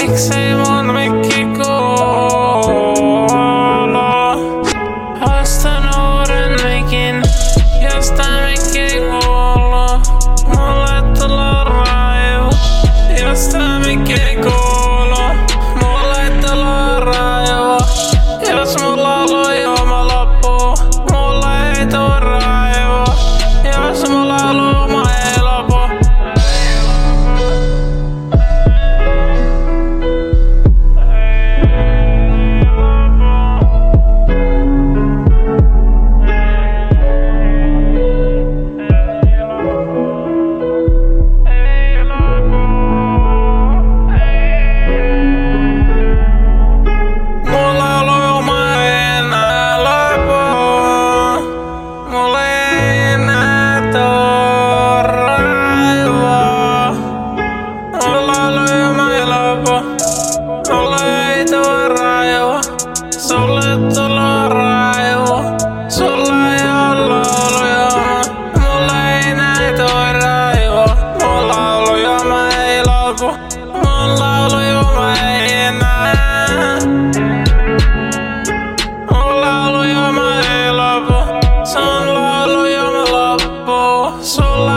miksei mun mikki kuulla. Ostan uuden mikin, josta mikki. Mulle josta mikki. so long.